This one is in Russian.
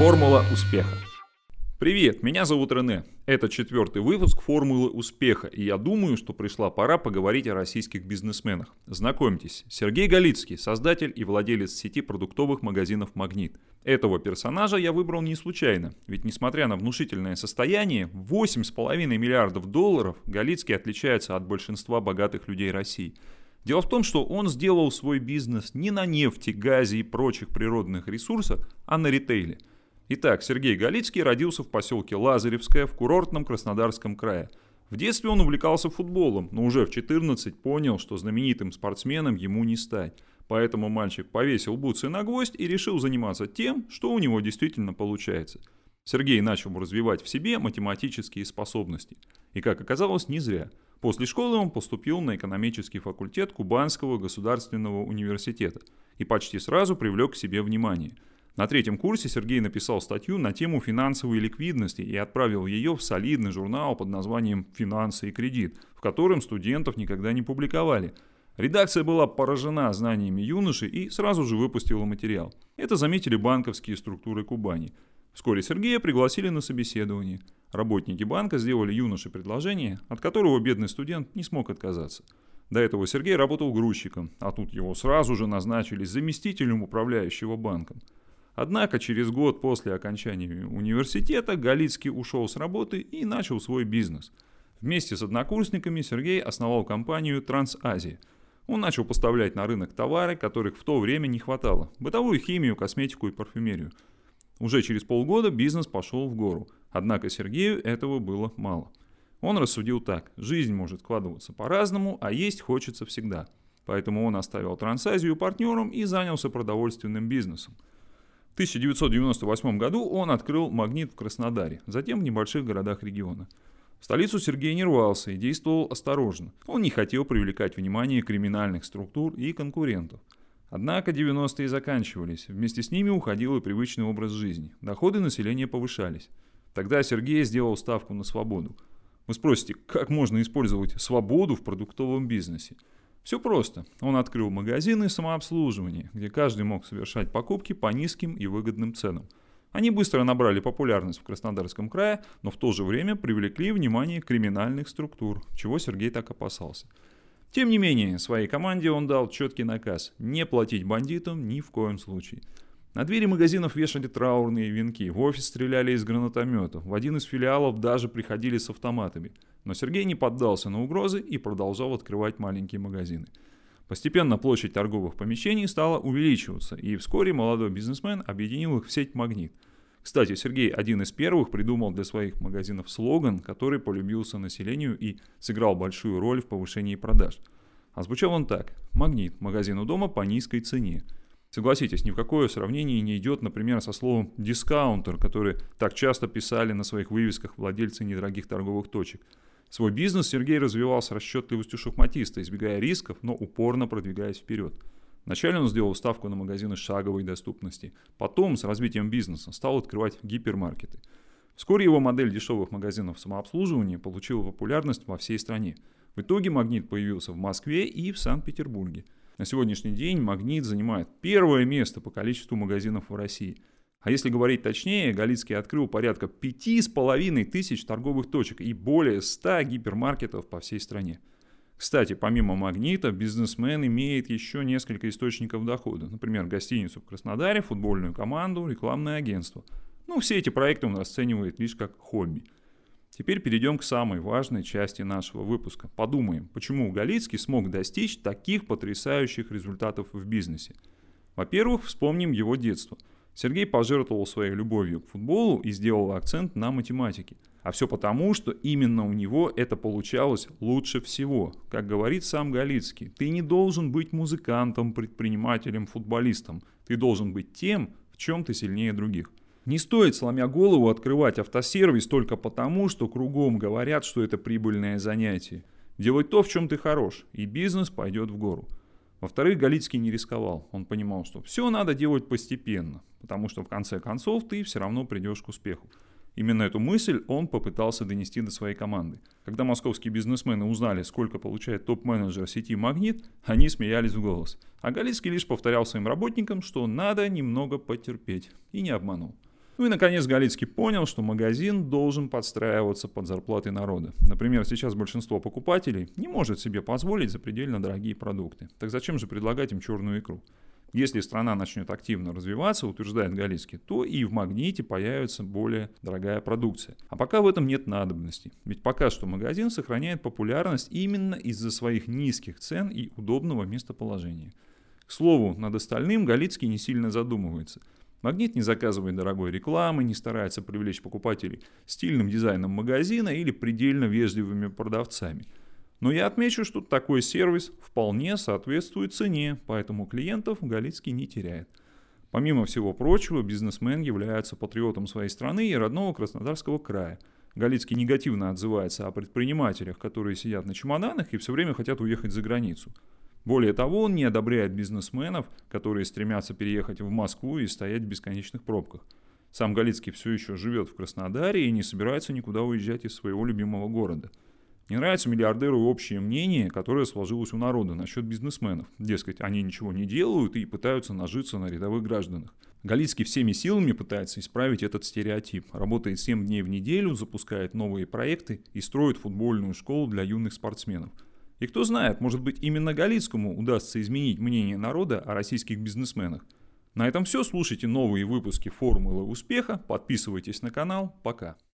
Формула успеха. Привет, меня зовут Рене. Это четвертый выпуск «Формулы успеха», и я думаю, что пришла пора поговорить о российских бизнесменах. Знакомьтесь, Сергей Галицкий, создатель и владелец сети продуктовых магазинов «Магнит». Этого персонажа я выбрал не случайно, ведь несмотря на внушительное состояние, 8,5 миллиардов долларов, Галицкий отличается от большинства богатых людей России. Дело в том, что он сделал свой бизнес не на нефти, газе и прочих природных ресурсах, а на ритейле – Итак, Сергей Галицкий родился в поселке Лазаревское в курортном Краснодарском крае. В детстве он увлекался футболом, но уже в 14 понял, что знаменитым спортсменом ему не стать. Поэтому мальчик повесил бутсы на гвоздь и решил заниматься тем, что у него действительно получается. Сергей начал развивать в себе математические способности. И как оказалось, не зря. После школы он поступил на экономический факультет Кубанского государственного университета и почти сразу привлек к себе внимание – на третьем курсе Сергей написал статью на тему финансовой ликвидности и отправил ее в солидный журнал под названием «Финансы и кредит», в котором студентов никогда не публиковали. Редакция была поражена знаниями юноши и сразу же выпустила материал. Это заметили банковские структуры Кубани. Вскоре Сергея пригласили на собеседование. Работники банка сделали юноше предложение, от которого бедный студент не смог отказаться. До этого Сергей работал грузчиком, а тут его сразу же назначили заместителем управляющего банком. Однако через год после окончания университета Галицкий ушел с работы и начал свой бизнес. Вместе с однокурсниками Сергей основал компанию «Трансазия». Он начал поставлять на рынок товары, которых в то время не хватало – бытовую химию, косметику и парфюмерию. Уже через полгода бизнес пошел в гору, однако Сергею этого было мало. Он рассудил так – жизнь может складываться по-разному, а есть хочется всегда. Поэтому он оставил Трансазию партнером и занялся продовольственным бизнесом – в 1998 году он открыл магнит в Краснодаре, затем в небольших городах региона. В столицу Сергей не рвался и действовал осторожно. Он не хотел привлекать внимание криминальных структур и конкурентов. Однако 90-е заканчивались, вместе с ними уходил и привычный образ жизни. Доходы населения повышались. Тогда Сергей сделал ставку на свободу. Вы спросите, как можно использовать свободу в продуктовом бизнесе? Все просто. Он открыл магазины самообслуживания, где каждый мог совершать покупки по низким и выгодным ценам. Они быстро набрали популярность в Краснодарском крае, но в то же время привлекли внимание криминальных структур, чего Сергей так опасался. Тем не менее, своей команде он дал четкий наказ – не платить бандитам ни в коем случае. На двери магазинов вешали траурные венки, в офис стреляли из гранатометов, в один из филиалов даже приходили с автоматами – но Сергей не поддался на угрозы и продолжал открывать маленькие магазины. Постепенно площадь торговых помещений стала увеличиваться, и вскоре молодой бизнесмен объединил их в сеть «Магнит». Кстати, Сергей один из первых придумал для своих магазинов слоган, который полюбился населению и сыграл большую роль в повышении продаж. А он так. «Магнит. Магазин у дома по низкой цене». Согласитесь, ни в какое сравнение не идет, например, со словом «дискаунтер», который так часто писали на своих вывесках владельцы недорогих торговых точек – Свой бизнес Сергей развивал с расчетливостью шахматиста, избегая рисков, но упорно продвигаясь вперед. Вначале он сделал ставку на магазины шаговой доступности. Потом, с развитием бизнеса, стал открывать гипермаркеты. Вскоре его модель дешевых магазинов самообслуживания получила популярность во всей стране. В итоге «Магнит» появился в Москве и в Санкт-Петербурге. На сегодняшний день «Магнит» занимает первое место по количеству магазинов в России – а если говорить точнее, Галицкий открыл порядка пяти с половиной тысяч торговых точек и более 100 гипермаркетов по всей стране. Кстати, помимо «Магнита», бизнесмен имеет еще несколько источников дохода. Например, гостиницу в Краснодаре, футбольную команду, рекламное агентство. Ну, все эти проекты он расценивает лишь как хобби. Теперь перейдем к самой важной части нашего выпуска. Подумаем, почему Галицкий смог достичь таких потрясающих результатов в бизнесе. Во-первых, вспомним его детство – Сергей пожертвовал своей любовью к футболу и сделал акцент на математике. А все потому, что именно у него это получалось лучше всего. Как говорит сам Галицкий, ты не должен быть музыкантом, предпринимателем, футболистом. Ты должен быть тем, в чем ты сильнее других. Не стоит, сломя голову, открывать автосервис только потому, что кругом говорят, что это прибыльное занятие. Делай то, в чем ты хорош, и бизнес пойдет в гору. Во-вторых, Галицкий не рисковал. Он понимал, что все надо делать постепенно, потому что в конце концов ты все равно придешь к успеху. Именно эту мысль он попытался донести до своей команды. Когда московские бизнесмены узнали, сколько получает топ-менеджер сети «Магнит», они смеялись в голос. А Галицкий лишь повторял своим работникам, что надо немного потерпеть. И не обманул. Ну и, наконец, Галицкий понял, что магазин должен подстраиваться под зарплаты народа. Например, сейчас большинство покупателей не может себе позволить запредельно дорогие продукты. Так зачем же предлагать им черную икру? Если страна начнет активно развиваться, утверждает Галицкий, то и в магните появится более дорогая продукция. А пока в этом нет надобности. Ведь пока что магазин сохраняет популярность именно из-за своих низких цен и удобного местоположения. К слову, над остальным Галицкий не сильно задумывается – Магнит не заказывает дорогой рекламы, не старается привлечь покупателей стильным дизайном магазина или предельно вежливыми продавцами. Но я отмечу, что такой сервис вполне соответствует цене, поэтому клиентов Галицкий не теряет. Помимо всего прочего, бизнесмен является патриотом своей страны и родного Краснодарского края. Галицкий негативно отзывается о предпринимателях, которые сидят на чемоданах и все время хотят уехать за границу. Более того, он не одобряет бизнесменов, которые стремятся переехать в Москву и стоять в бесконечных пробках. Сам Галицкий все еще живет в Краснодаре и не собирается никуда уезжать из своего любимого города. Не нравится миллиардеру общее мнение, которое сложилось у народа насчет бизнесменов. Дескать, они ничего не делают и пытаются нажиться на рядовых гражданах. Галицкий всеми силами пытается исправить этот стереотип. Работает 7 дней в неделю, запускает новые проекты и строит футбольную школу для юных спортсменов – и кто знает, может быть именно Галицкому удастся изменить мнение народа о российских бизнесменах. На этом все. Слушайте новые выпуски «Формулы успеха». Подписывайтесь на канал. Пока.